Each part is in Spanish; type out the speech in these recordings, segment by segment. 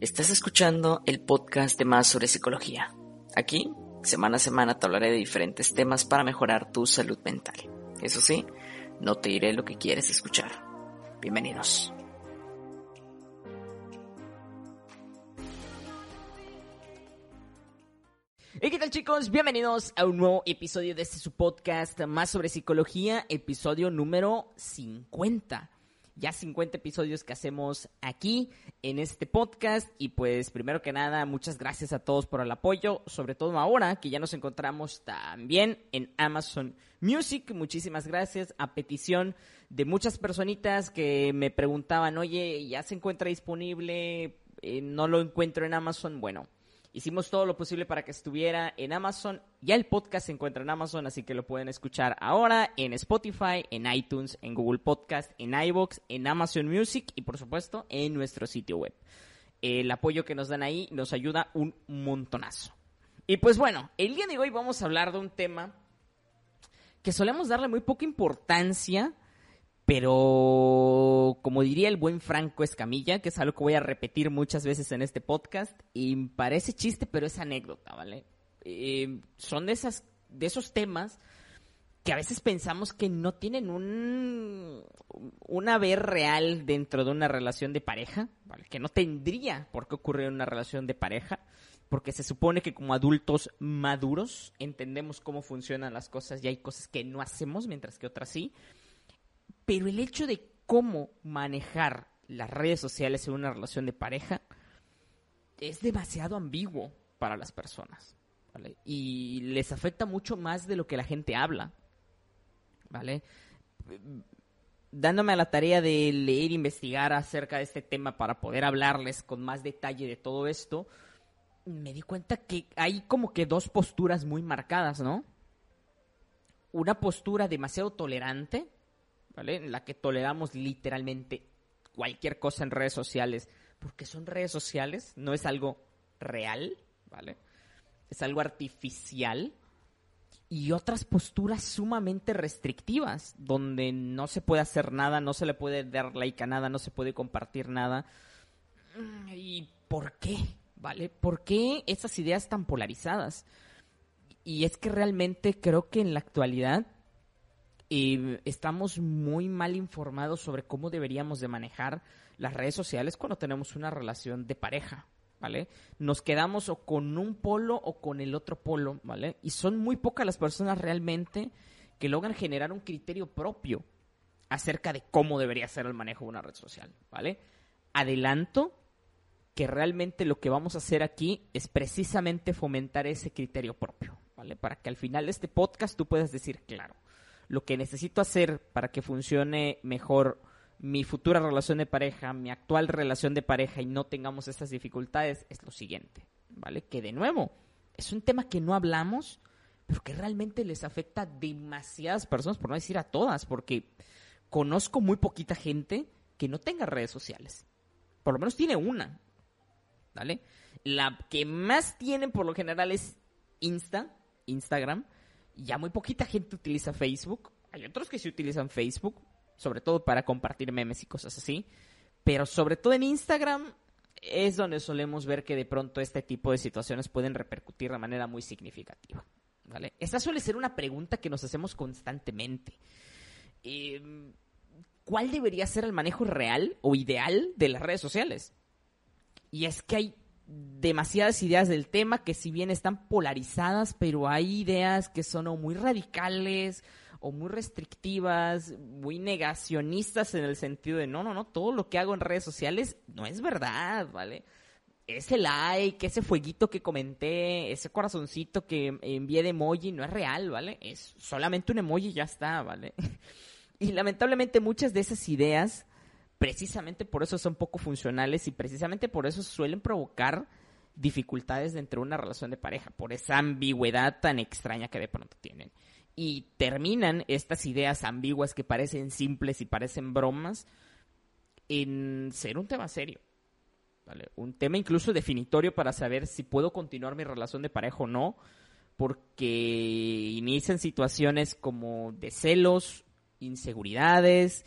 Estás escuchando el podcast de Más sobre Psicología. Aquí, semana a semana, te hablaré de diferentes temas para mejorar tu salud mental. Eso sí, no te diré lo que quieres escuchar. Bienvenidos. ¿Y qué tal chicos? Bienvenidos a un nuevo episodio de este su podcast Más sobre Psicología, episodio número 50 ya 50 episodios que hacemos aquí en este podcast. Y pues primero que nada, muchas gracias a todos por el apoyo, sobre todo ahora que ya nos encontramos también en Amazon Music. Muchísimas gracias a petición de muchas personitas que me preguntaban, oye, ¿ya se encuentra disponible? Eh, no lo encuentro en Amazon. Bueno, Hicimos todo lo posible para que estuviera en Amazon. Ya el podcast se encuentra en Amazon, así que lo pueden escuchar ahora en Spotify, en iTunes, en Google Podcast, en iBox, en Amazon Music y por supuesto en nuestro sitio web. El apoyo que nos dan ahí nos ayuda un montonazo. Y pues bueno, el día de hoy vamos a hablar de un tema que solemos darle muy poca importancia pero como diría el buen Franco Escamilla, que es algo que voy a repetir muchas veces en este podcast, y parece chiste, pero es anécdota, ¿vale? Eh, son de, esas, de esos temas que a veces pensamos que no tienen un, un haber real dentro de una relación de pareja, ¿vale? que no tendría por qué ocurrir en una relación de pareja, porque se supone que como adultos maduros entendemos cómo funcionan las cosas y hay cosas que no hacemos, mientras que otras sí. Pero el hecho de cómo manejar las redes sociales en una relación de pareja es demasiado ambiguo para las personas. Y les afecta mucho más de lo que la gente habla. ¿Vale? Dándome a la tarea de leer e investigar acerca de este tema para poder hablarles con más detalle de todo esto, me di cuenta que hay como que dos posturas muy marcadas, ¿no? Una postura demasiado tolerante en la que toleramos literalmente cualquier cosa en redes sociales, porque son redes sociales, no es algo real, ¿vale? Es algo artificial. Y otras posturas sumamente restrictivas, donde no se puede hacer nada, no se le puede dar like a nada, no se puede compartir nada. ¿Y por qué? ¿Vale? ¿Por qué esas ideas tan polarizadas? Y es que realmente creo que en la actualidad estamos muy mal informados sobre cómo deberíamos de manejar las redes sociales cuando tenemos una relación de pareja, ¿vale? Nos quedamos o con un polo o con el otro polo, ¿vale? Y son muy pocas las personas realmente que logran generar un criterio propio acerca de cómo debería ser el manejo de una red social, ¿vale? Adelanto que realmente lo que vamos a hacer aquí es precisamente fomentar ese criterio propio, ¿vale? Para que al final de este podcast tú puedas decir, claro, lo que necesito hacer para que funcione mejor mi futura relación de pareja, mi actual relación de pareja y no tengamos estas dificultades es lo siguiente, ¿vale? Que de nuevo, es un tema que no hablamos, pero que realmente les afecta a demasiadas personas, por no decir a todas, porque conozco muy poquita gente que no tenga redes sociales. Por lo menos tiene una, ¿vale? La que más tienen por lo general es Insta, Instagram, ya muy poquita gente utiliza Facebook. Hay otros que sí utilizan Facebook, sobre todo para compartir memes y cosas así. Pero sobre todo en Instagram es donde solemos ver que de pronto este tipo de situaciones pueden repercutir de manera muy significativa. ¿vale? Esta suele ser una pregunta que nos hacemos constantemente. Em, ¿Cuál debería ser el manejo real o ideal de las redes sociales? Y es que hay demasiadas ideas del tema que si bien están polarizadas, pero hay ideas que son o muy radicales o muy restrictivas, muy negacionistas en el sentido de no, no, no, todo lo que hago en redes sociales no es verdad, ¿vale? Ese like, ese fueguito que comenté, ese corazoncito que envié de emoji no es real, ¿vale? Es solamente un emoji y ya está, ¿vale? Y lamentablemente muchas de esas ideas precisamente por eso son poco funcionales y precisamente por eso suelen provocar dificultades dentro de una relación de pareja, por esa ambigüedad tan extraña que de pronto tienen. Y terminan estas ideas ambiguas que parecen simples y parecen bromas en ser un tema serio. Un tema incluso definitorio para saber si puedo continuar mi relación de pareja o no, porque inician situaciones como de celos, inseguridades,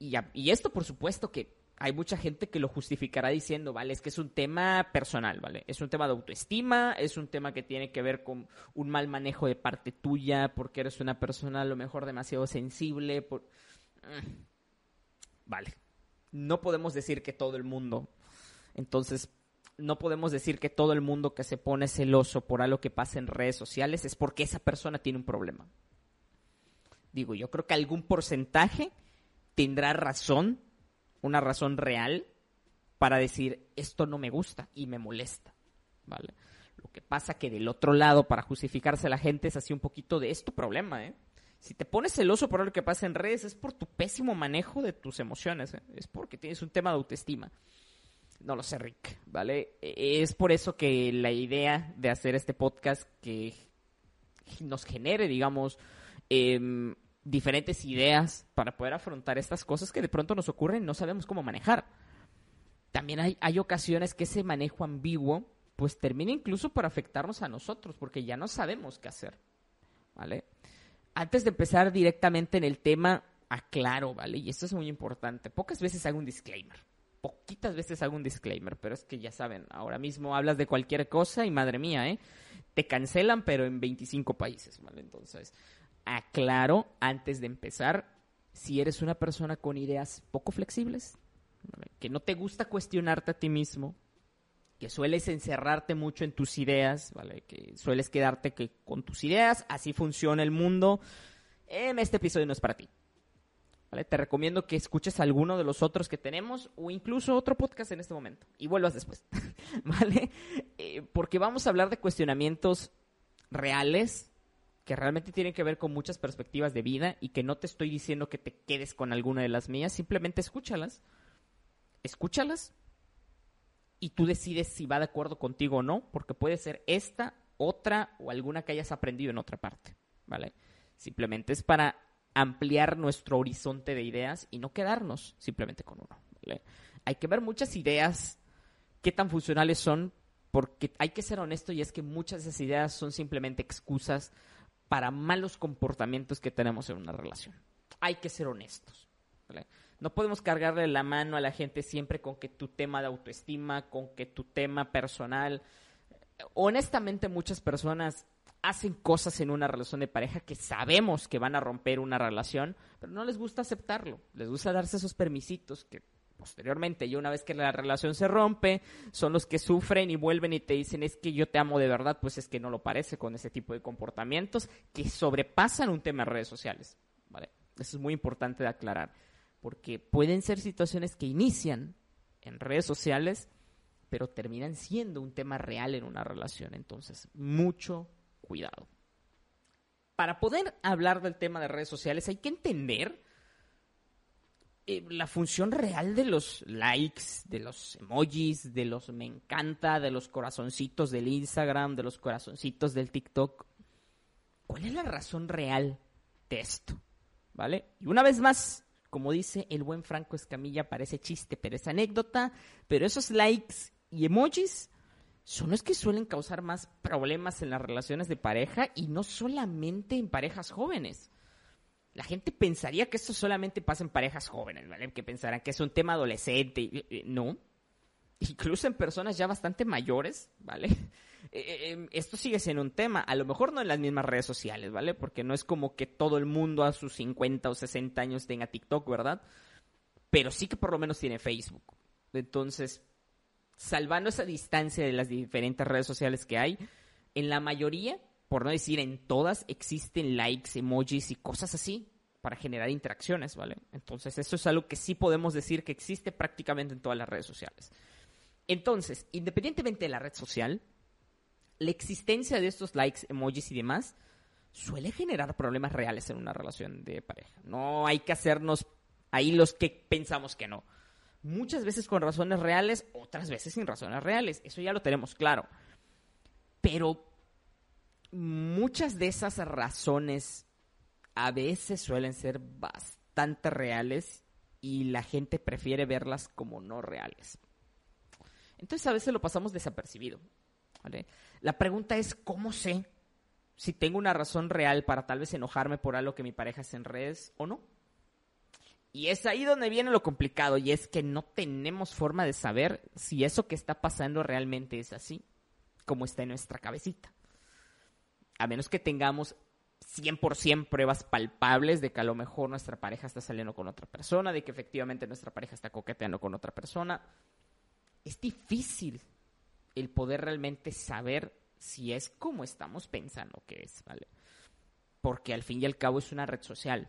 y, esto, por supuesto, que hay mucha gente que lo justificará diciendo, vale, es que es un tema personal, ¿vale? Es un tema de autoestima, es un tema que tiene que ver con un mal manejo de parte tuya, porque eres una persona a lo mejor demasiado sensible. Mm. Vale. No podemos decir que todo el mundo. Entonces, no podemos decir que todo el mundo que se pone celoso por algo que pasa en redes sociales es porque esa persona tiene un problema. Digo, yo creo que algún porcentaje tendrá razón una razón real para decir esto no me gusta y me molesta, ¿vale? Lo que pasa que del otro lado, para justificarse a la gente, es así un poquito de esto problema, ¿eh? Si te pones celoso por lo que pasa en redes, es por tu pésimo manejo de tus emociones, ¿eh? es porque tienes un tema de autoestima. No lo sé, Rick, ¿vale? E, es por eso que la idea de hacer este podcast que nos genere, digamos, eh, diferentes ideas para poder afrontar estas cosas que de pronto nos ocurren y no sabemos cómo manejar. También hay, hay ocasiones que ese manejo ambiguo pues termina incluso por afectarnos a nosotros porque ya no sabemos qué hacer. ¿Vale? Antes de empezar directamente en el tema, aclaro, ¿vale? Y esto es muy importante. Pocas veces hago un disclaimer. Poquitas veces hago un disclaimer, pero es que ya saben, ahora mismo hablas de cualquier cosa y madre mía, ¿eh? Te cancelan, pero en 25 países, ¿vale? Entonces, aclaro antes de empezar si eres una persona con ideas poco flexibles, que no te gusta cuestionarte a ti mismo, que sueles encerrarte mucho en tus ideas, ¿vale? que sueles quedarte que con tus ideas, así funciona el mundo, en este episodio no es para ti. ¿Vale? Te recomiendo que escuches alguno de los otros que tenemos o incluso otro podcast en este momento y vuelvas después. ¿Vale? Eh, porque vamos a hablar de cuestionamientos reales que realmente tienen que ver con muchas perspectivas de vida y que no te estoy diciendo que te quedes con alguna de las mías, simplemente escúchalas. Escúchalas y tú decides si va de acuerdo contigo o no, porque puede ser esta, otra o alguna que hayas aprendido en otra parte, ¿vale? Simplemente es para ampliar nuestro horizonte de ideas y no quedarnos simplemente con uno, ¿vale? Hay que ver muchas ideas, qué tan funcionales son, porque hay que ser honesto y es que muchas de esas ideas son simplemente excusas para malos comportamientos que tenemos en una relación. Hay que ser honestos. No podemos cargarle la mano a la gente siempre con que tu tema de autoestima, con que tu tema personal. Honestamente, muchas personas hacen cosas en una relación de pareja que sabemos que van a romper una relación, pero no les gusta aceptarlo. Les gusta darse esos permisitos que posteriormente, y una vez que la relación se rompe, son los que sufren y vuelven y te dicen es que yo te amo de verdad, pues es que no lo parece con ese tipo de comportamientos que sobrepasan un tema de redes sociales. ¿vale? Eso es muy importante de aclarar, porque pueden ser situaciones que inician en redes sociales, pero terminan siendo un tema real en una relación. Entonces, mucho cuidado. Para poder hablar del tema de redes sociales hay que entender eh, la función real de los likes, de los emojis, de los me encanta, de los corazoncitos del Instagram, de los corazoncitos del TikTok. ¿Cuál es la razón real de esto? ¿Vale? Y una vez más, como dice el buen Franco Escamilla, parece chiste, pero es anécdota, pero esos likes y emojis son los que suelen causar más problemas en las relaciones de pareja y no solamente en parejas jóvenes la gente pensaría que esto solamente pasa en parejas jóvenes, ¿vale? Que pensarán que es un tema adolescente. No. Incluso en personas ya bastante mayores, ¿vale? Eh, eh, em, esto sigue siendo un tema. A lo mejor no en las mismas redes sociales, ¿vale? Porque no es como que todo el mundo a sus 50 o 60 años tenga TikTok, ¿verdad? Pero sí que por lo menos tiene Facebook. Entonces, salvando esa distancia de las diferentes redes sociales que hay, en la mayoría por no decir en todas, existen likes, emojis y cosas así para generar interacciones, ¿vale? Entonces, eso es algo que sí podemos decir que existe prácticamente en todas las redes sociales. Entonces, independientemente de la red social, la existencia de estos likes, emojis y demás suele generar problemas reales en una relación de pareja. No hay que hacernos ahí los que pensamos que no. Muchas veces con razones reales, otras veces sin razones reales. Eso ya lo tenemos claro. Pero muchas de esas razones a veces suelen ser bastante reales y la gente prefiere verlas como no reales. Entonces a veces lo pasamos desapercibido. La pregunta es, ¿cómo sé si tengo una razón real para tal vez enojarme por algo que mi pareja hace en redes o no? Y es ahí donde viene lo complicado, y es que no tenemos forma de saber si eso que está pasando realmente es así, como está en nuestra cabecita. A menos que tengamos 100% pruebas palpables de que a lo mejor nuestra pareja está saliendo con otra persona, de que efectivamente nuestra pareja está coqueteando con otra persona. Es difícil el poder realmente saber si es como estamos pensando que es, ¿vale? Porque al fin y al cabo es una red social.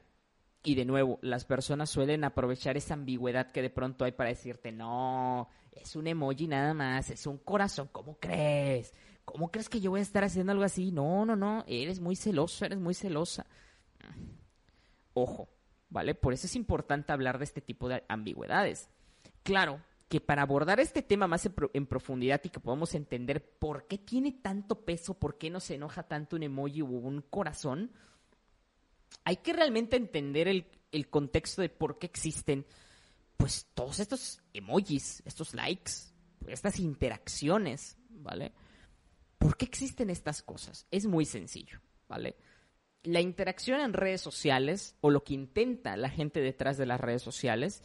Y de nuevo, las personas suelen aprovechar esa ambigüedad que de pronto hay para decirte, no, es un emoji nada más, es un corazón, ¿cómo crees? ¿Cómo crees que yo voy a estar haciendo algo así? No, no, no, eres muy celoso, eres muy celosa. Ojo, ¿vale? Por eso es importante hablar de este tipo de ambigüedades. Claro, que para abordar este tema más en, profundidad y que podamos entender por qué tiene tanto peso, por qué nos enoja tanto un emoji o un corazón, hay que realmente entender el, el contexto de por qué existen pues todos estos emojis, estos likes, estas interacciones, ¿vale? ¿Por qué existen estas cosas? Es muy sencillo, ¿vale? La interacción en redes sociales, o lo que intenta la gente detrás de las redes sociales,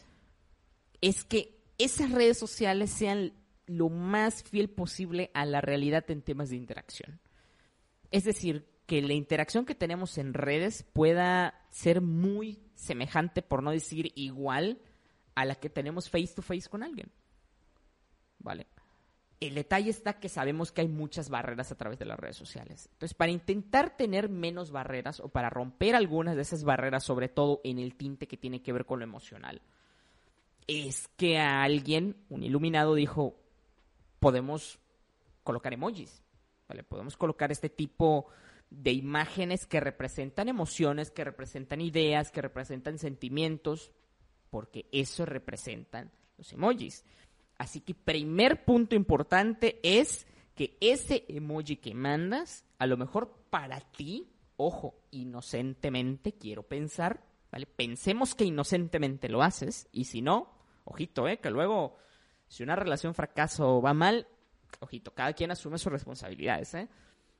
es que esas redes sociales sean lo más fiel posible a la realidad en temas de interacción. Es decir, que la interacción que tenemos en redes pueda ser muy semejante, por no decir igual, a la que tenemos face to face con alguien. ¿Vale? El detalle está que sabemos que hay muchas barreras a través de las redes sociales. Entonces, para intentar tener menos barreras o para romper algunas de esas barreras, sobre todo en el tinte que tiene que ver con lo emocional, es que a alguien, un iluminado, dijo, podemos colocar emojis, ¿vale? Podemos colocar este tipo de imágenes que representan emociones, que representan ideas, que representan sentimientos, porque eso representan los emojis. Así que primer punto importante es que ese emoji que mandas, a lo mejor para ti, ojo, inocentemente quiero pensar, ¿vale? Pensemos que inocentemente lo haces y si no, ojito, ¿eh? Que luego, si una relación fracaso va mal, ojito, cada quien asume sus responsabilidades, ¿eh?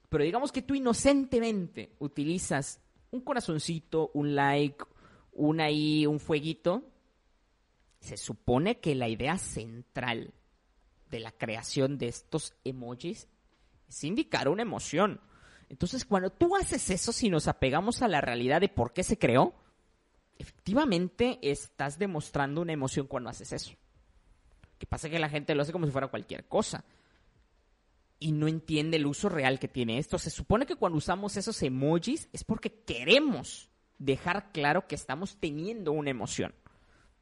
Pero digamos que tú inocentemente utilizas un corazoncito, un like, un ahí, un fueguito. Se supone que la idea central de la creación de estos emojis es indicar una emoción. Entonces, cuando tú haces eso, si nos apegamos a la realidad de por qué se creó, efectivamente estás demostrando una emoción cuando haces eso. Que pasa que la gente lo hace como si fuera cualquier cosa y no entiende el uso real que tiene esto. Se supone que cuando usamos esos emojis es porque queremos dejar claro que estamos teniendo una emoción.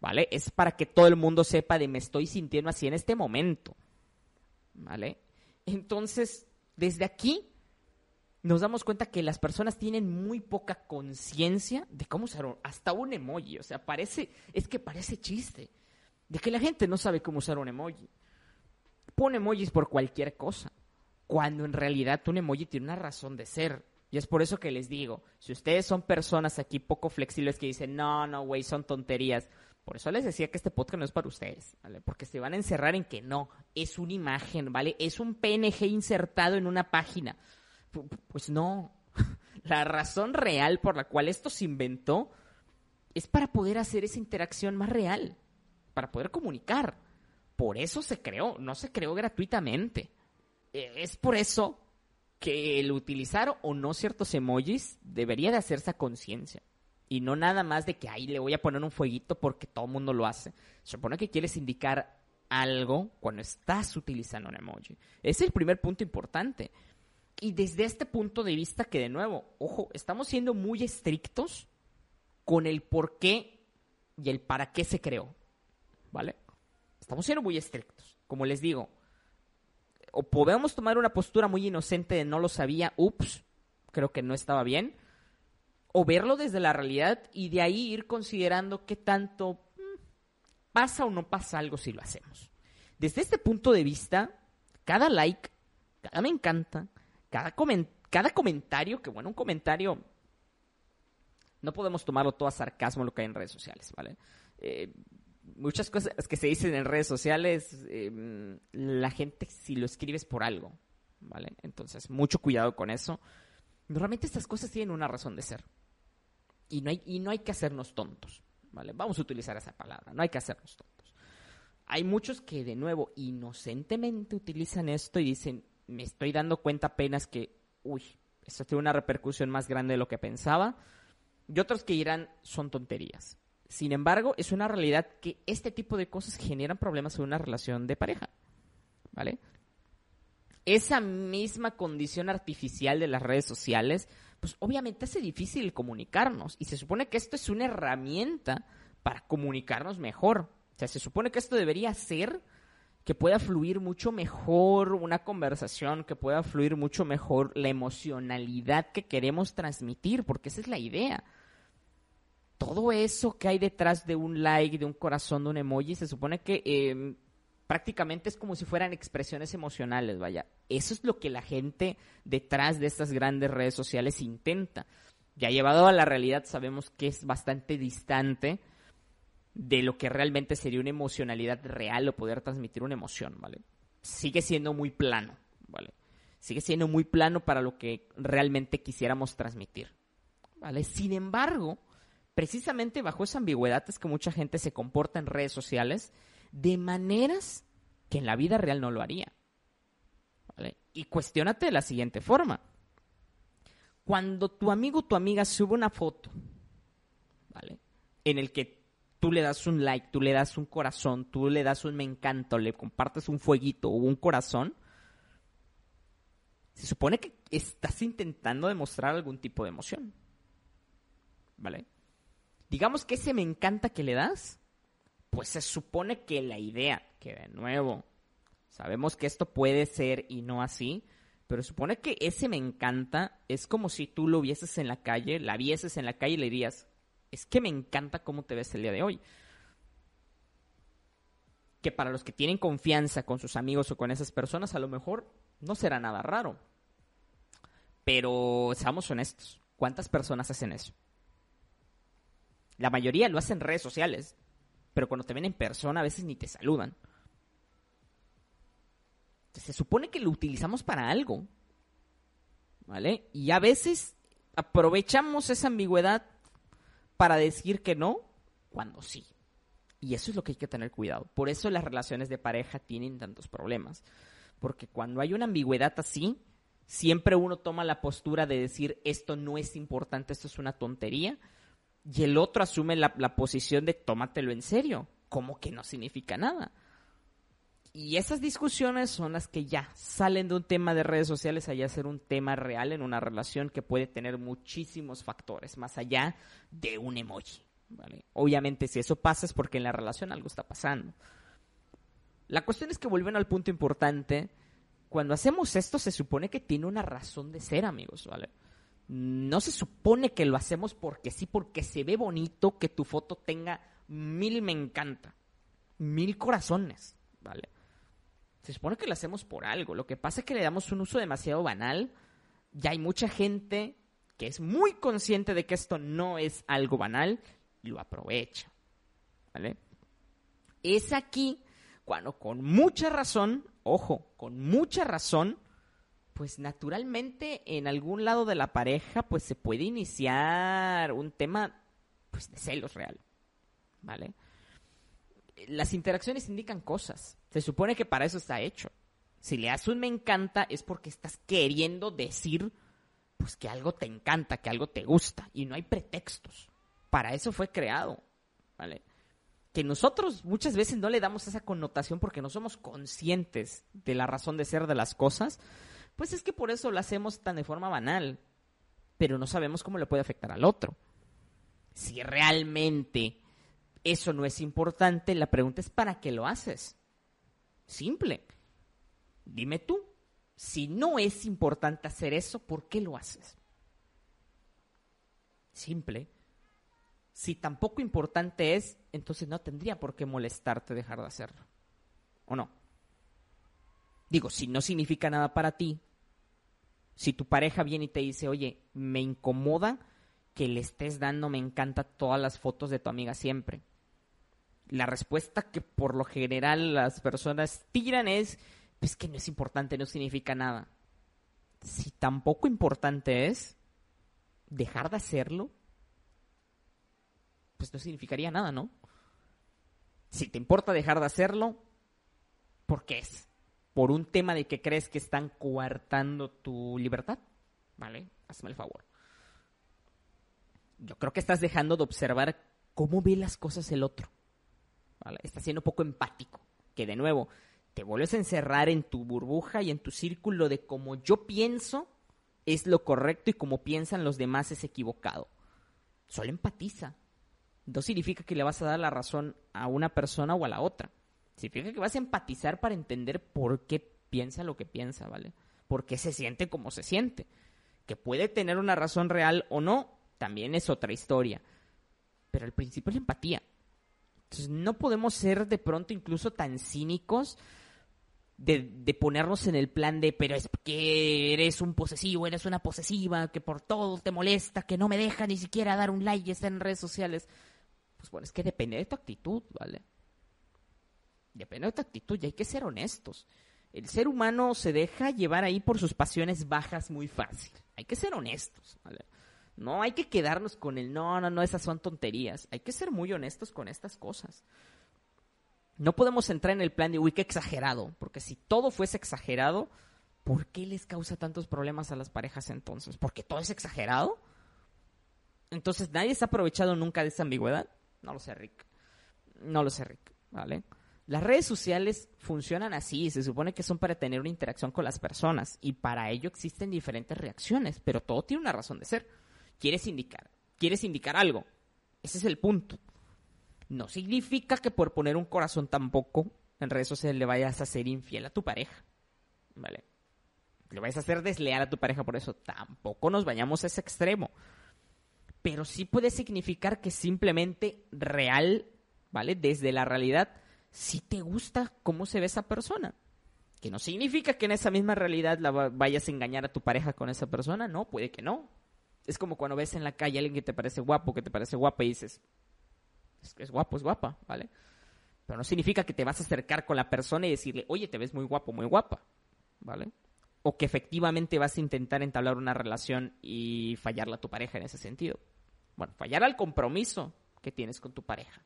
¿Vale? Es para que todo el mundo sepa de me estoy sintiendo así en este momento. ¿Vale? Entonces, desde aquí nos damos cuenta que las personas tienen muy poca conciencia de cómo usar hasta un emoji. O sea, parece, es que parece chiste. De que la gente no sabe cómo usar un emoji. Pone emojis por cualquier cosa cuando en realidad un emoji tiene una razón de ser. Y es por eso que les digo, si ustedes son personas aquí poco flexibles que dicen, no, no, güey, son tonterías, por eso les decía que este podcast no es para ustedes. Porque se van a encerrar en que no, es una imagen, ¿vale? Es un PNG insertado en una página. Pues no, la razón real por la cual esto se inventó es para poder hacer esa interacción más real, para poder comunicar. Por eso se creó, no se creó gratuitamente. Eh, es por eso que el utilizar o no ciertos emojis debería de hacerse a conciencia. Y no nada más de que ahí le voy a poner un fueguito porque todo el mundo lo hace. Se supone que quieres indicar algo cuando estás utilizando un emoji. Es el primer punto importante. Y desde este punto de vista que de nuevo, ojo, estamos siendo muy estrictos con el por qué y el para qué se creó. ¿Vale? Estamos siendo muy estrictos. Como les digo, o podemos tomar una postura muy inocente de no lo sabía, ups, creo que no estaba bien, o verlo desde la realidad y de ahí ir considerando qué tanto mm, pasa o no pasa algo si lo hacemos. Desde este punto de vista, cada like, cada me encanta, cada, cada comentario, que bueno, un comentario no podemos tomarlo todo a sarcasmo lo que hay en redes sociales, ¿vale? Eh, muchas cosas que se dicen en redes sociales, em, la gente si lo escribes por algo, ¿vale? Entonces, mucho cuidado con eso. Normalmente estas cosas tienen una razón de ser. Y no hay, y no hay que hacernos tontos, ¿vale? Vamos a utilizar esa palabra, no hay que hacernos tontos. Hay muchos que, de nuevo, inocentemente utilizan esto y dicen, me estoy dando cuenta apenas que, uy, esto tiene una repercusión más grande de lo que pensaba. Y otros que dirán, son tonterías. Sin embargo, es una realidad que este tipo de cosas generan problemas en una relación de pareja. ¿Vale? Esa misma condición artificial de las redes sociales, pues obviamente hace difícil comunicarnos. Y se supone que esto es una herramienta para comunicarnos mejor. O sea, se supone que esto debería ser que pueda fluir mucho mejor una conversación, que pueda fluir mucho mejor la emocionalidad que queremos transmitir, porque esa es la idea. Todo eso que hay detrás de un like, de un corazón, de un emoji, se supone que em, prácticamente es como si fueran expresiones emocionales, vaya. Eso es lo que la gente detrás de estas grandes redes sociales intenta. Ya llevado a la realidad sabemos que es bastante distante de lo que realmente sería una emocionalidad real o poder transmitir una emoción, ¿vale? Sigue siendo muy plano, ¿vale? Sigue siendo muy plano para lo que realmente quisiéramos transmitir, ¿vale? Sin embargo, precisamente bajo esa ambigüedad es que mucha gente se comporta en redes sociales de maneras que en la vida real no lo haría. Y cuestionate de la siguiente forma. Cuando tu amigo o tu amiga sube una foto, ¿vale? En el que tú le das un like, tú le das un corazón, tú le das un me encanta, le compartes un fueguito o un corazón, se supone que estás intentando demostrar algún tipo de emoción. ¿Vale? Digamos que ese me encanta que le das, pues se supone que la idea, que de nuevo, sabemos que esto puede ser y no así, pero supone que ese me encanta es como si tú lo vieses en la calle, la vieses en la calle y le dirías, es que me encanta cómo te ves el día de hoy. Que para los que tienen confianza con sus amigos o con esas personas, a lo mejor no será nada raro. Pero seamos honestos, ¿cuántas personas hacen eso? La mayoría lo hacen en redes sociales, pero cuando te ven en persona a veces ni te saludan. Se supone que lo utilizamos para algo. ¿Vale? Y a veces aprovechamos esa ambigüedad para decir que no cuando sí. Y eso es lo que hay que tener cuidado. Por eso las relaciones de pareja tienen tantos problemas. Porque cuando hay una ambigüedad así, siempre uno toma la postura de decir esto no es importante, esto es una tontería. Y el otro asume la, posición de tómatelo en serio. Como que no significa nada. Y esas discusiones son las que ya salen de un tema de redes sociales a ser un tema real en una relación que puede tener muchísimos factores, más allá de un emoji. Obviamente si eso pasa es porque en la relación algo está pasando. La cuestión es que vuelven al punto importante. Cuando hacemos esto se supone que tiene una razón de ser, amigos, ¿vale? No se supone que lo hacemos porque sí, porque se ve bonito que tu foto tenga mil me encanta, mil corazones, ¿vale? Se supone que lo hacemos por algo. Lo que pasa es que le damos un uso demasiado banal. Ya hay mucha gente que es muy consciente de que esto no es algo banal y lo aprovecha. ¿Vale? Es aquí cuando con mucha razón, ojo, con mucha razón, pues naturalmente en algún lado de la pareja pues se puede iniciar un tema pues de celos real. ¿Vale? las interacciones indican cosas. Se supone que para eso está hecho. Si le das un me encanta es porque estás queriendo decir pues que algo te encanta, que algo te gusta y no hay pretextos. Para eso fue creado, ¿vale? Que nosotros muchas veces no le damos esa connotación porque no somos conscientes de la razón de ser de las cosas, pues es que por eso lo hacemos tan de forma banal, pero no sabemos cómo le puede afectar al otro. Si realmente eso no es importante, la pregunta es ¿para qué lo haces? Simple. Dime tú, si no es importante hacer eso, ¿por qué lo haces? Simple. Si tampoco importante es, entonces no tendría por qué molestarte dejar de hacerlo. ¿O no? Digo, si no significa nada para ti, si tu pareja viene y te dice, oye, me incomoda que le estés dando, me encanta todas las fotos de tu amiga siempre la respuesta que por lo general las personas tiran es, pues que no es importante, no significa nada. Si tampoco importante es dejar de hacerlo, pues no significaría nada, ¿no? Si te importa dejar de hacerlo, ¿por qué es? ¿Por un tema de que crees que están coartando tu libertad? ¿Vale? Hazme el favor. Yo creo que estás dejando de observar cómo ve las cosas el otro. Estás siendo poco empático. Que de nuevo, te vuelves a encerrar en tu burbuja y en tu círculo de cómo yo pienso es lo correcto y como piensan los demás es equivocado. Solo empatiza. No significa que le vas a dar la razón a una persona o a la otra. Significa que vas a empatizar para entender por qué piensa lo que piensa, ¿vale? Por qué se siente como se siente. Que puede tener una razón real o no, también es otra historia. Pero el principio es la empatía. Entonces no podemos ser de pronto incluso tan cínicos de, ponernos en el plan de, pero es que eres un posesivo, eres una posesiva, que por todo te molesta, que no me deja ni siquiera dar un like y estar en redes sociales. Pues bueno, es que depende de tu actitud, ¿vale? Depende de tu actitud y hay que ser honestos. El ser humano se deja llevar ahí por sus pasiones bajas muy fácil. Hay que ser honestos, ¿vale? No hay que quedarnos con el no, no, no, esas son tonterías. Hay que ser muy honestos con estas cosas. No podemos entrar en el plan de, qué exagerado, porque si todo fuese exagerado, ¿por qué les causa tantos problemas a las parejas entonces? ¿Porque todo es exagerado? Entonces, ¿nadie se ha aprovechado nunca de esa ambigüedad? No lo sé, Rick. No lo sé, Rick, ¿vale? Las redes sociales funcionan así, se supone que son para tener una interacción con las personas y para ello existen diferentes reacciones, pero todo tiene una razón de ser. Quieres indicar, quieres indicar algo. Ese es el punto. No significa que por poner un corazón tampoco en redes sociales le vayas a ser infiel a tu pareja. ¿Vale? Le vayas a hacer desleal a tu pareja por eso. Tampoco nos vayamos a ese extremo. Pero sí puede significar que simplemente real, ¿vale? Desde la realidad, si te gusta cómo se ve esa persona. Que no significa que en esa misma realidad la vayas a engañar a tu pareja con esa persona. No, puede que no. Es como cuando ves en la calle a alguien que te parece guapo, que te parece guapa y dices, es, guapo, es guapa, ¿vale? Pero no significa que te vas a acercar con la persona y decirle, oye, te ves muy guapo, muy guapa, ¿vale? O que efectivamente vas a intentar entablar una relación y fallarla a tu pareja en ese sentido. Bueno, fallar al compromiso que tienes con tu pareja.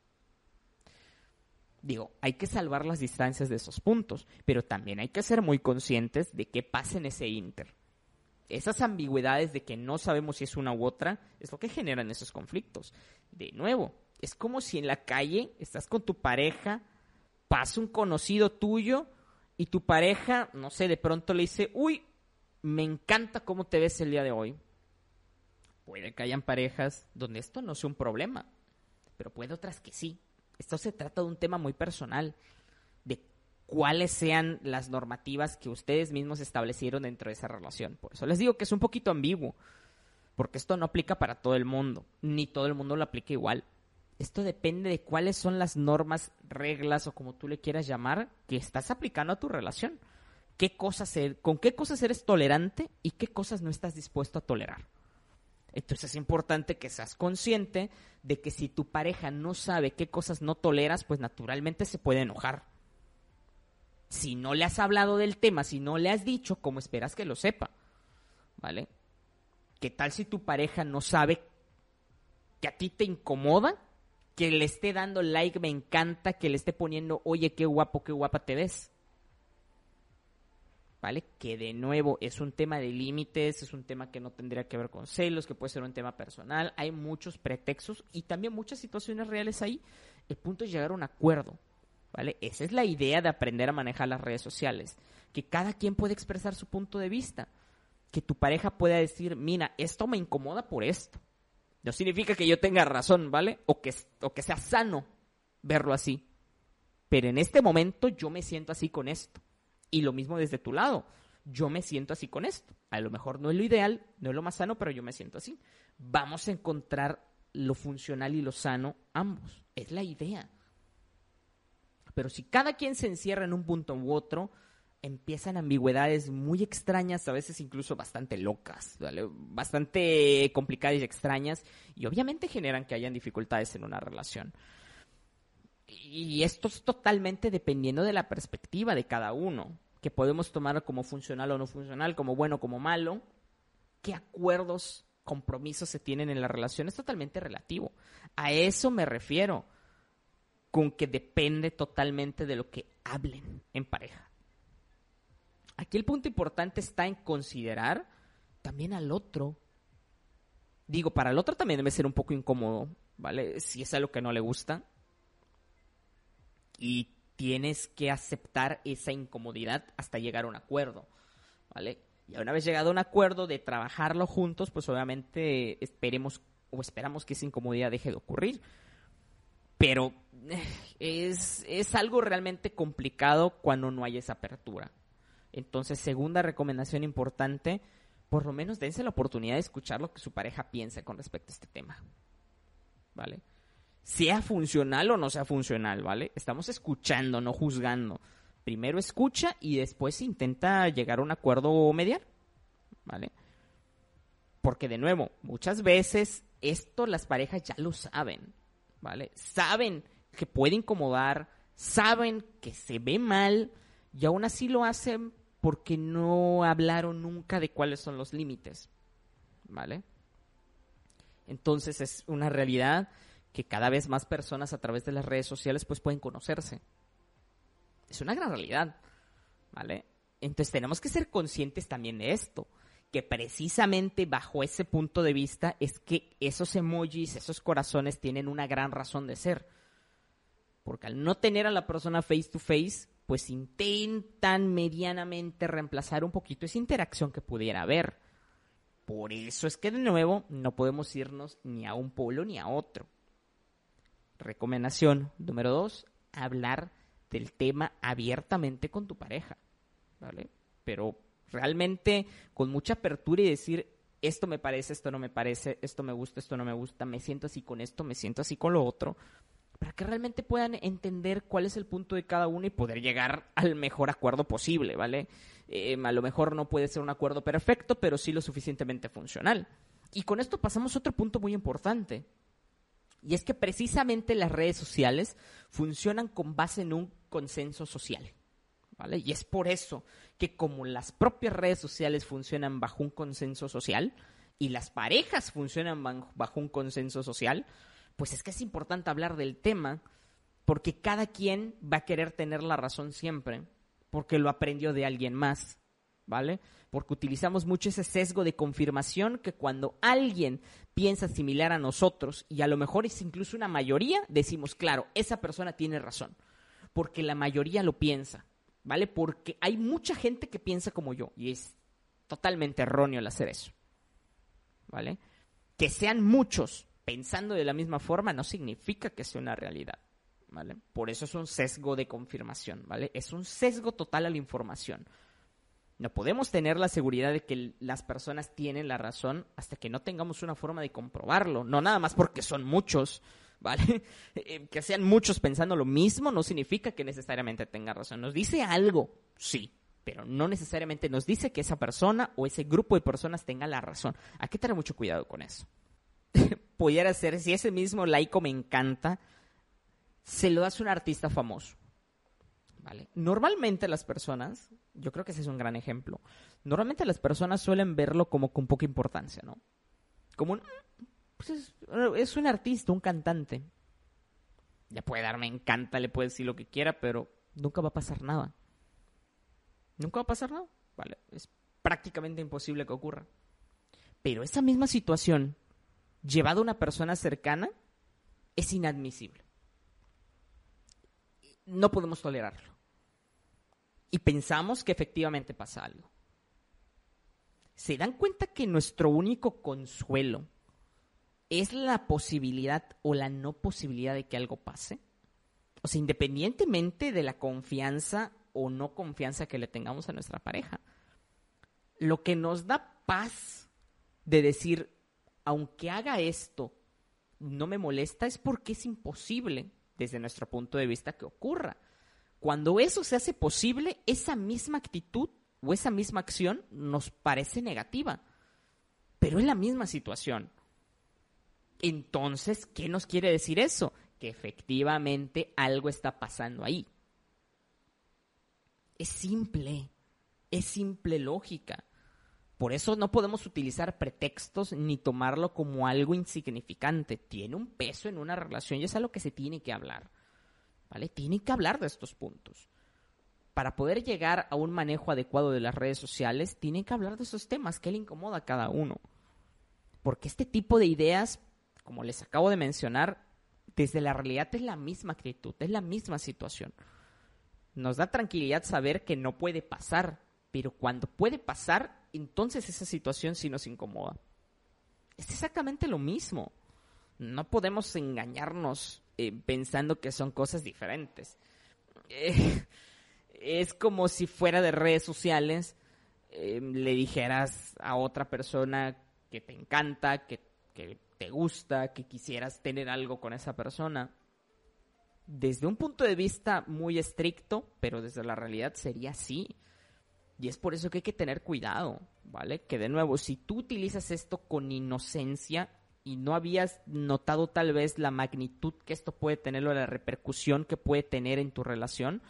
Digo, hay que salvar las distancias de esos puntos, pero también hay que ser muy conscientes de qué pasa en ese inter. Esas ambigüedades de que no sabemos si es una u otra es lo que generan esos conflictos. De nuevo, es como si en la calle estás con tu pareja, pasa un conocido tuyo y tu pareja, no sé, de pronto le dice, uy, me encanta cómo te ves el día de hoy. Puede que hayan parejas donde esto no sea un problema, pero puede otras que sí. Esto se trata de un tema muy personal, de cuáles sean las normativas que ustedes mismos establecieron dentro de esa relación. Por eso les digo que es un poquito ambiguo, porque esto no aplica para todo el mundo, ni todo el mundo lo aplica igual. Esto depende de cuáles son las normas, reglas o como tú le quieras llamar que estás aplicando a tu relación. ¿Qué cosas ¿Con qué cosas eres tolerante y qué cosas no estás dispuesto a tolerar? Entonces es importante que seas consciente de que si tu pareja no sabe qué cosas no toleras, pues naturalmente se puede enojar. Si no le has hablado del tema, si no le has dicho, ¿cómo esperas que lo sepa? ¿Vale? ¿Qué tal si tu pareja no sabe que a ti te incomoda que le esté dando like, me encanta que le esté poniendo, oye, qué guapo, qué guapa te ves. ¿Vale? Que de nuevo es un tema de límites, es un tema que no tendría que ver con celos, que puede ser un tema personal, hay muchos pretextos y también muchas situaciones reales ahí. El punto es llegar a un acuerdo, ¿vale? Esa es la idea de aprender a manejar las redes sociales, que cada quien puede expresar su punto de vista, que tu pareja pueda decir, mira, esto me incomoda por esto, no significa que yo tenga razón, ¿vale? O que, o que sea sano verlo así. Pero en este momento yo me siento así con esto. Y lo mismo desde tu lado. Yo me siento así con esto. A lo mejor no es lo ideal, no es lo más sano, pero yo me siento así. Vamos a encontrar lo funcional y lo sano ambos. Es la idea. Pero si cada quien se encierra en un punto u otro, empiezan ambigüedades muy extrañas, a veces incluso bastante locas, bastante complicadas y extrañas, y obviamente generan que hayan dificultades en una relación. Y esto es totalmente dependiendo de la perspectiva de cada uno, que podemos tomar como funcional o no funcional, como bueno o como malo, qué acuerdos compromisos se tienen en la relación es totalmente relativo. A eso me refiero con que depende totalmente de lo que hablen en pareja. Aquí el punto importante está en considerar también al otro. Digo, para el otro también debe ser un poco incómodo, ¿vale? Si es algo que no le gusta. Y tienes que aceptar esa incomodidad hasta llegar a un acuerdo, ¿vale? Y una vez llegado a un acuerdo de trabajarlo juntos, pues obviamente esperemos o esperamos que esa incomodidad deje de ocurrir. Pero eh, es, es algo realmente complicado cuando no hay esa apertura. Entonces, segunda recomendación importante, por lo menos dense la oportunidad de escuchar lo que su pareja piensa con respecto a este tema. ¿Vale? Sea funcional o no sea funcional, ¿vale? Estamos escuchando, no juzgando. Primero escucha y después intenta llegar a un acuerdo medial, ¿vale? Porque de nuevo, muchas veces esto las parejas ya lo saben, ¿vale? Saben que puede incomodar, saben que se ve mal y aún así lo hacen porque no hablaron nunca de cuáles son los límites, ¿vale? Entonces es una realidad que cada vez más personas a través de las redes sociales pues pueden conocerse. Es una gran realidad, ¿vale? Entonces tenemos que ser conscientes también de esto, que precisamente bajo ese punto de vista es que esos emojis, esos corazones tienen una gran razón de ser. Porque al no tener a la persona face to face, pues intentan medianamente reemplazar un poquito esa interacción que pudiera haber. Por eso es que de nuevo no podemos irnos ni a un polo ni a otro. Recomendación número dos, hablar del tema abiertamente con tu pareja, ¿vale? Pero realmente con mucha apertura y decir, esto me parece, esto no me parece, esto me gusta, esto no me gusta, me siento así con esto, me siento así con lo otro, para que realmente puedan entender cuál es el punto de cada uno y poder llegar al mejor acuerdo posible, ¿vale? Eh, a lo mejor no puede ser un acuerdo perfecto, pero sí lo suficientemente funcional. Y con esto pasamos a otro punto muy importante. Y es que precisamente las redes sociales funcionan con base en un consenso social. ¿Vale? Y es por eso que como las propias redes sociales funcionan bajo un consenso social y las parejas funcionan bajo un consenso social, pues es que es importante hablar del tema porque cada quien va a querer tener la razón siempre, porque lo aprendió de alguien más, ¿vale? Porque utilizamos mucho ese sesgo de confirmación que cuando alguien piensa similar a nosotros, y a lo mejor es incluso una mayoría, decimos, claro, esa persona tiene razón, porque la mayoría lo piensa, ¿vale? Porque hay mucha gente que piensa como yo, y es totalmente erróneo el hacer eso, ¿vale? Que sean muchos pensando de la misma forma no significa que sea una realidad, ¿vale? Por eso es un sesgo de confirmación, ¿vale? Es un sesgo total a la información. No podemos tener la seguridad de que las personas tienen la razón hasta que no tengamos una forma de comprobarlo. No nada más porque son muchos, ¿vale? Eh, que sean muchos pensando lo mismo no significa que necesariamente tenga razón. Nos dice algo, sí, pero no necesariamente nos dice que esa persona o ese grupo de personas tenga la razón. Hay que tener mucho cuidado con eso. pudiera ser, si ese mismo laico me encanta, se lo das a un artista famoso. Normalmente las personas, yo creo que ese es un gran ejemplo, normalmente las personas suelen verlo como con poca importancia, ¿no? Como un, pues es, un artista, un cantante. Le puede dar me encanta, le puede decir lo que quiera, pero nunca va a pasar nada. Nunca va a pasar nada, ¿vale? Es prácticamente imposible que ocurra. Pero esa misma situación llevado a una persona cercana es inadmisible. No podemos tolerarlo. Y pensamos que efectivamente pasa algo. ¿Se dan cuenta que nuestro único consuelo es la posibilidad o la no posibilidad de que algo pase? O sea, independientemente de la confianza o no confianza que le tengamos a nuestra pareja. Lo que nos da paz de decir, aunque haga esto, no me molesta, es porque es imposible desde nuestro punto de vista que ocurra. Cuando eso se hace posible, esa misma actitud o esa misma acción nos parece negativa, pero es la misma situación. Entonces, ¿qué nos quiere decir eso? Que efectivamente algo está pasando ahí. Es simple, es simple lógica. Por eso no podemos utilizar pretextos ni tomarlo como algo insignificante. Tiene un peso en una relación y es algo que se tiene que hablar. ¿Vale? Tiene que hablar de estos puntos. Para poder llegar a un manejo adecuado de las redes sociales, tienen que hablar de esos temas que le incomoda a cada uno. Porque este tipo de ideas, como les acabo de mencionar, desde la realidad es la misma actitud, es la misma situación. Nos da tranquilidad saber que no puede pasar, pero cuando puede pasar, entonces esa situación sí nos incomoda. Es exactamente lo mismo. No podemos engañarnos eh, pensando que son cosas diferentes. Eh, es como si fuera de redes sociales, eh, le dijeras a otra persona que te encanta, que, que te gusta, que quisieras tener algo con esa persona. Desde un punto de vista muy estricto, pero desde la realidad sería así. Y es por eso que hay que tener cuidado, ¿vale? Que de nuevo, si tú utilizas esto con inocencia y no habías notado tal vez la magnitud que esto puede tener o la repercusión que puede tener en tu relación,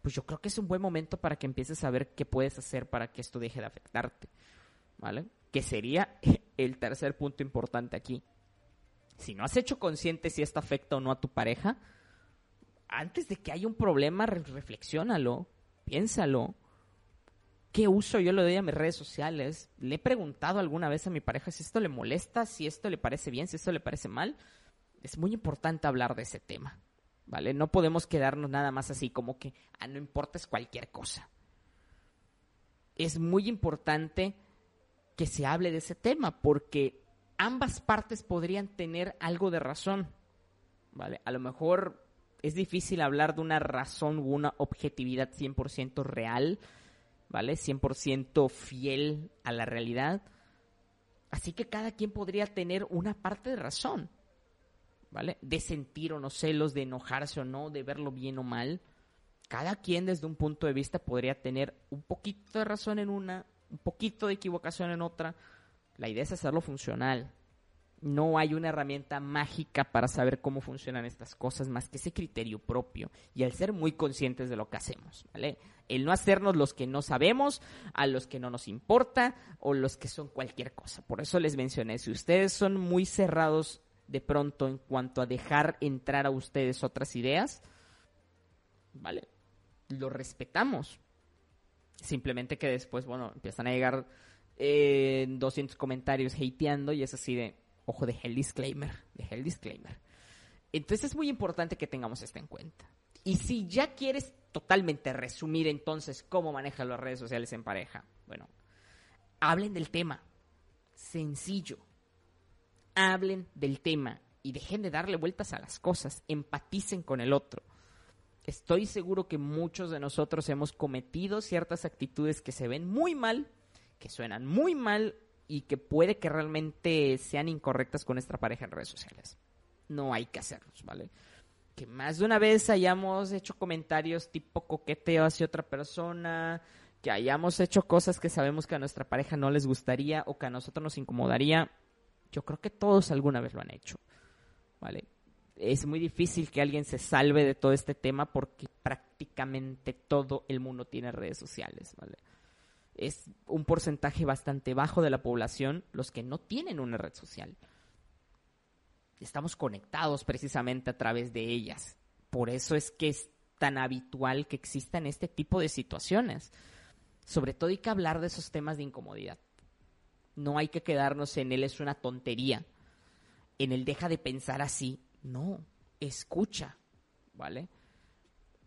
pues yo creo que es un buen momento para que empieces a ver qué puedes hacer para que esto deje de afectarte, ¿vale? Que sería el tercer punto importante aquí. Si no has hecho consciente si esto afecta o no a tu pareja, antes de que haya un problema, reflexiónalo, piénsalo, qué uso yo le doy a mis redes sociales. Le he preguntado alguna vez a mi pareja si esto le molesta, si esto le parece bien, si esto le parece mal. Es muy importante hablar de ese tema, ¿vale? No podemos quedarnos nada más así como que, ah, no importa, es cualquier cosa. Es muy importante que se hable de ese tema porque ambas partes podrían tener algo de razón, ¿vale? A lo mejor es difícil hablar de una razón u una objetividad 100% real, ¿vale? 100% fiel a la realidad. Así que cada quien podría tener una parte de razón, ¿vale? De sentir o no celos, de enojarse o no, de verlo bien o mal. Cada quien desde un punto de vista podría tener un poquito de razón en una, un poquito de equivocación en otra. La idea es hacerlo funcional, no hay una herramienta mágica para saber cómo funcionan estas cosas más que ese criterio propio y el ser muy conscientes de lo que hacemos, ¿vale? El no hacernos los que no sabemos, a los que no nos importa o los que son cualquier cosa. Por eso les mencioné, si ustedes son muy cerrados de pronto en cuanto a dejar entrar a ustedes otras ideas, ¿vale? Lo respetamos. Simplemente que después, bueno, empiezan a llegar eh, 200 comentarios hateando y es así de, Ojo, dejé el disclaimer, dejé el disclaimer. Entonces es muy importante que tengamos esto en cuenta. Y si ya quieres totalmente resumir entonces cómo manejan las redes sociales en pareja, bueno, hablen del tema. Sencillo. Hablen del tema y dejen de darle vueltas a las cosas. Empaticen con el otro. Estoy seguro que muchos de nosotros hemos cometido ciertas actitudes que se ven muy mal, que suenan muy mal y que puede que realmente sean incorrectas con nuestra pareja en redes sociales. No hay que hacerlos, ¿vale? Que más de una vez hayamos hecho comentarios tipo coqueteo hacia otra persona, que hayamos hecho cosas que sabemos que a nuestra pareja no les gustaría o que a nosotros nos incomodaría, yo creo que todos alguna vez lo han hecho, ¿vale? Es muy difícil que alguien se salve de todo este tema porque prácticamente todo el mundo tiene redes sociales, ¿vale? Es un porcentaje bastante bajo de la población los que no tienen una red social. Estamos conectados precisamente a través de ellas. Por eso es que es tan habitual que existan este tipo de situaciones. Sobre todo hay que hablar de esos temas de incomodidad. No hay que quedarnos en él es una tontería. En él deja de pensar así. No, escucha, ¿vale?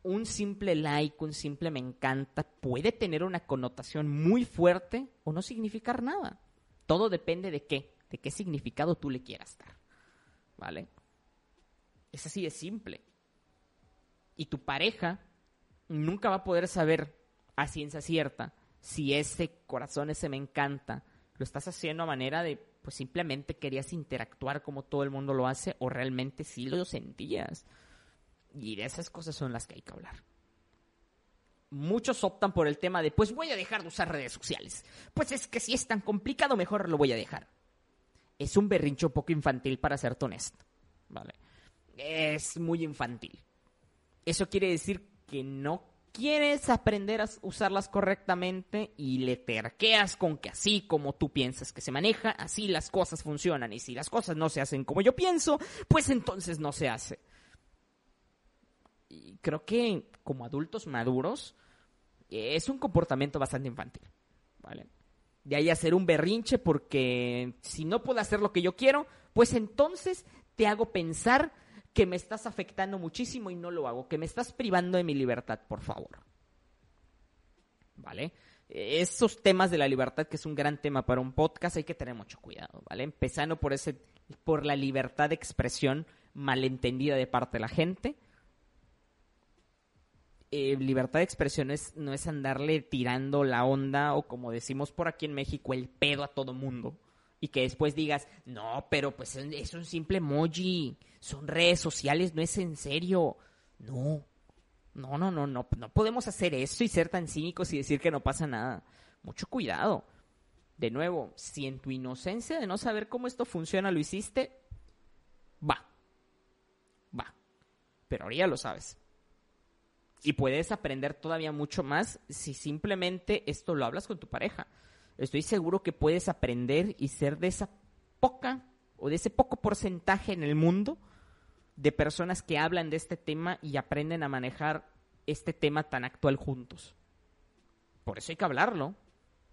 Un simple like, un simple me encanta, puede tener una connotación muy fuerte o no significar nada. Todo depende de qué, de qué significado tú le quieras dar. ¿Vale? Es así de simple. Y tu pareja nunca va a poder saber a ciencia cierta si ese corazón, ese me encanta, lo estás haciendo a manera de, pues simplemente querías interactuar como todo el mundo lo hace o realmente sí lo sentías. Y de esas cosas son las que hay que hablar. Muchos optan por el tema de, pues voy a dejar de usar redes sociales. Pues es que si es tan complicado, mejor lo voy a dejar. Es un berrincho poco infantil para ser honesto. ¿Vale? Es muy infantil. Eso quiere decir que no quieres aprender a usarlas correctamente y le terqueas con que así como tú piensas que se maneja, así las cosas funcionan. Y si las cosas no se hacen como yo pienso, pues entonces no se hace. Creo que como adultos maduros es un comportamiento bastante infantil. ¿Vale? De ahí hacer un berrinche porque si no puedo hacer lo que yo quiero, pues entonces te hago pensar que me estás afectando muchísimo y no lo hago, que me estás privando de mi libertad, por favor. ¿Vale? Esos temas de la libertad, que es un gran tema para un podcast, hay que tener mucho cuidado, ¿vale? Empezando por ese, por la libertad de expresión malentendida de parte de la gente. Eh, libertad de expresión es, no es andarle tirando la onda o como decimos por aquí en México, el pedo a todo mundo y que después digas, no, pero pues es un simple emoji, son redes sociales, no es en serio. No, no, no, no, no, no podemos hacer eso y ser tan cínicos y decir que no pasa nada. Mucho cuidado. De nuevo, si en tu inocencia de no saber cómo esto funciona lo hiciste, va, va. Pero ahora ya lo sabes. Y puedes aprender todavía mucho más si simplemente esto lo hablas con tu pareja estoy seguro que puedes aprender y ser de esa poca o de ese poco porcentaje en el mundo de personas que hablan de este tema y aprenden a manejar este tema tan actual juntos. Por eso hay que hablarlo,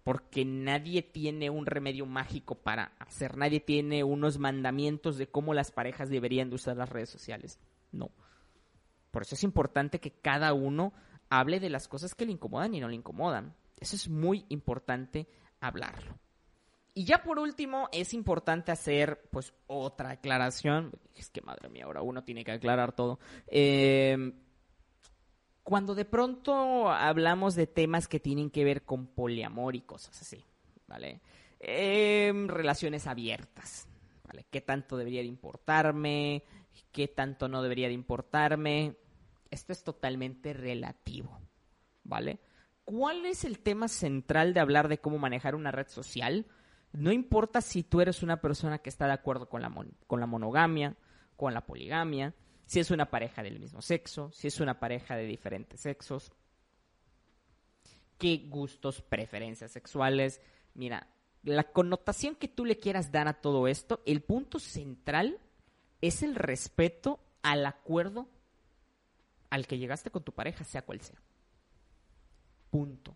porque nadie tiene un remedio mágico para hacer, nadie tiene unos mandamientos de cómo las parejas deberían de usar las redes sociales. No. Por eso es importante que cada uno hable de las cosas que le incomodan y no le incomodan. Eso es muy importante hablarlo. Y ya por último, es importante hacer pues otra aclaración. Es que madre mía, ahora uno tiene que aclarar todo. Eh, cuando de pronto hablamos de temas que tienen que ver con poliamor y cosas así, ¿vale? Eh, relaciones abiertas, ¿vale? ¿Qué tanto debería de importarme? ¿Qué tanto no debería de importarme? Esto es totalmente relativo, ¿vale? ¿cuál es el tema central de hablar de cómo manejar una red social? No importa si tú eres una persona que está de acuerdo con la, con la monogamia, con la poligamia, si es una pareja del mismo sexo, si es una pareja de diferentes sexos, qué gustos, preferencias sexuales. Mira, la connotación que tú le quieras dar a todo esto, el punto central es el respeto al acuerdo al que llegaste con tu pareja, sea cual sea. Punto.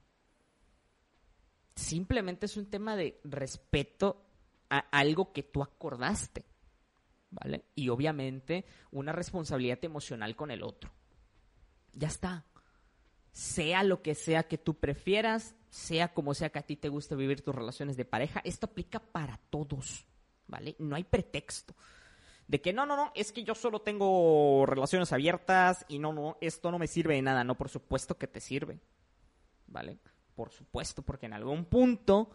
Simplemente es un tema de respeto a algo que tú acordaste. ¿Vale? Y obviamente una responsabilidad emocional con el otro. Ya está. Sea lo que sea que tú prefieras, sea como sea que a ti te guste vivir tus relaciones de pareja, esto aplica para todos. ¿Vale? No hay pretexto de que no, no, no, es que yo solo tengo relaciones abiertas y no, no, esto no me sirve de nada. No, por supuesto que te sirve. ¿vale? Por supuesto, porque en algún punto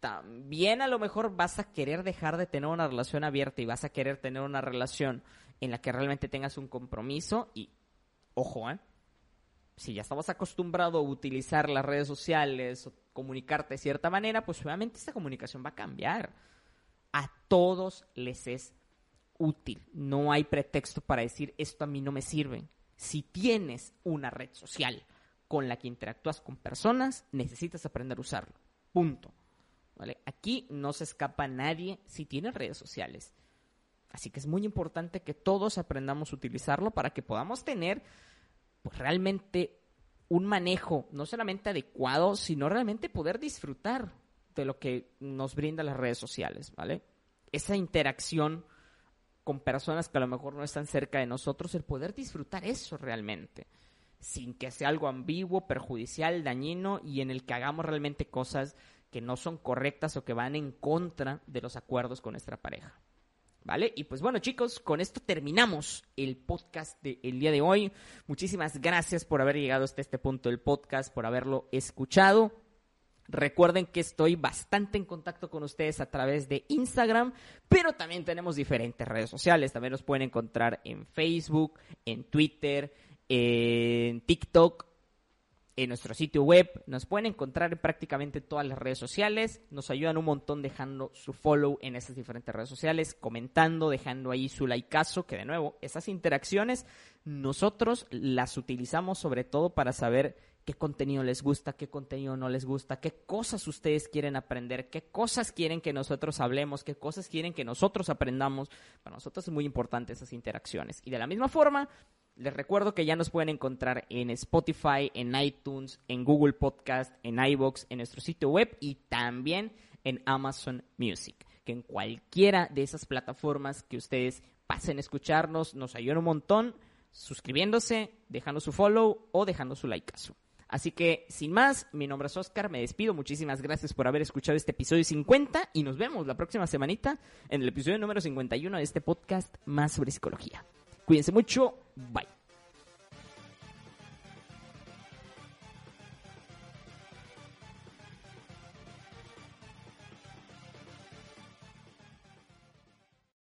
también a lo mejor vas a querer dejar de tener una relación abierta y vas a querer tener una relación en la que realmente tengas un compromiso y, ojo, ¿eh? Si ya estabas acostumbrado a utilizar las redes sociales o comunicarte de cierta manera, pues obviamente esta comunicación va a cambiar. A todos les es útil. No hay pretexto para decir esto a mí no me sirve. Si tienes una red social con la que interactúas con personas, necesitas aprender a usarlo. Punto. ¿Vale? Aquí no se escapa nadie si tiene redes sociales. Así que es muy importante que todos aprendamos a utilizarlo para que podamos tener pues, realmente un manejo no solamente adecuado, sino realmente poder disfrutar de lo que nos brinda las redes sociales, ¿vale? Esa interacción con personas que a lo mejor no están cerca de nosotros, el poder disfrutar eso realmente sin que sea algo ambiguo, perjudicial, dañino y en el que hagamos realmente cosas que no son correctas o que van en contra de los acuerdos con nuestra pareja. ¿Vale? Y pues bueno chicos, con esto terminamos el podcast del día de hoy. Muchísimas gracias por haber llegado hasta este punto del podcast, por haberlo escuchado. Recuerden que estoy bastante en contacto con ustedes a través de Instagram, pero también tenemos diferentes redes sociales. También nos pueden encontrar en Facebook, en Twitter, en TikTok, en nuestro sitio web. Nos pueden encontrar en prácticamente todas las redes sociales. Nos ayudan un montón dejando su follow en esas diferentes redes sociales, comentando, dejando ahí su likeazo, que de nuevo, esas interacciones nosotros las utilizamos sobre todo para saber qué contenido les gusta, qué contenido no les gusta, qué cosas ustedes quieren aprender, qué cosas quieren que nosotros hablemos, qué cosas quieren que nosotros aprendamos. Para nosotros es muy importante esas interacciones. Y de la misma forma, les recuerdo que ya nos pueden encontrar en Spotify, en iTunes, en Google Podcast, en iBox, en nuestro sitio web y también en Amazon Music. Que en cualquiera de esas plataformas que ustedes pasen a escucharnos, nos ayudan un montón suscribiéndose, dejando su follow o dejando su like. Así que, sin más, mi nombre es Oscar, me despido, muchísimas gracias por haber escuchado este episodio 50 y nos vemos la próxima semanita en el episodio número 51 de este podcast más sobre psicología. Cuídense mucho, bye.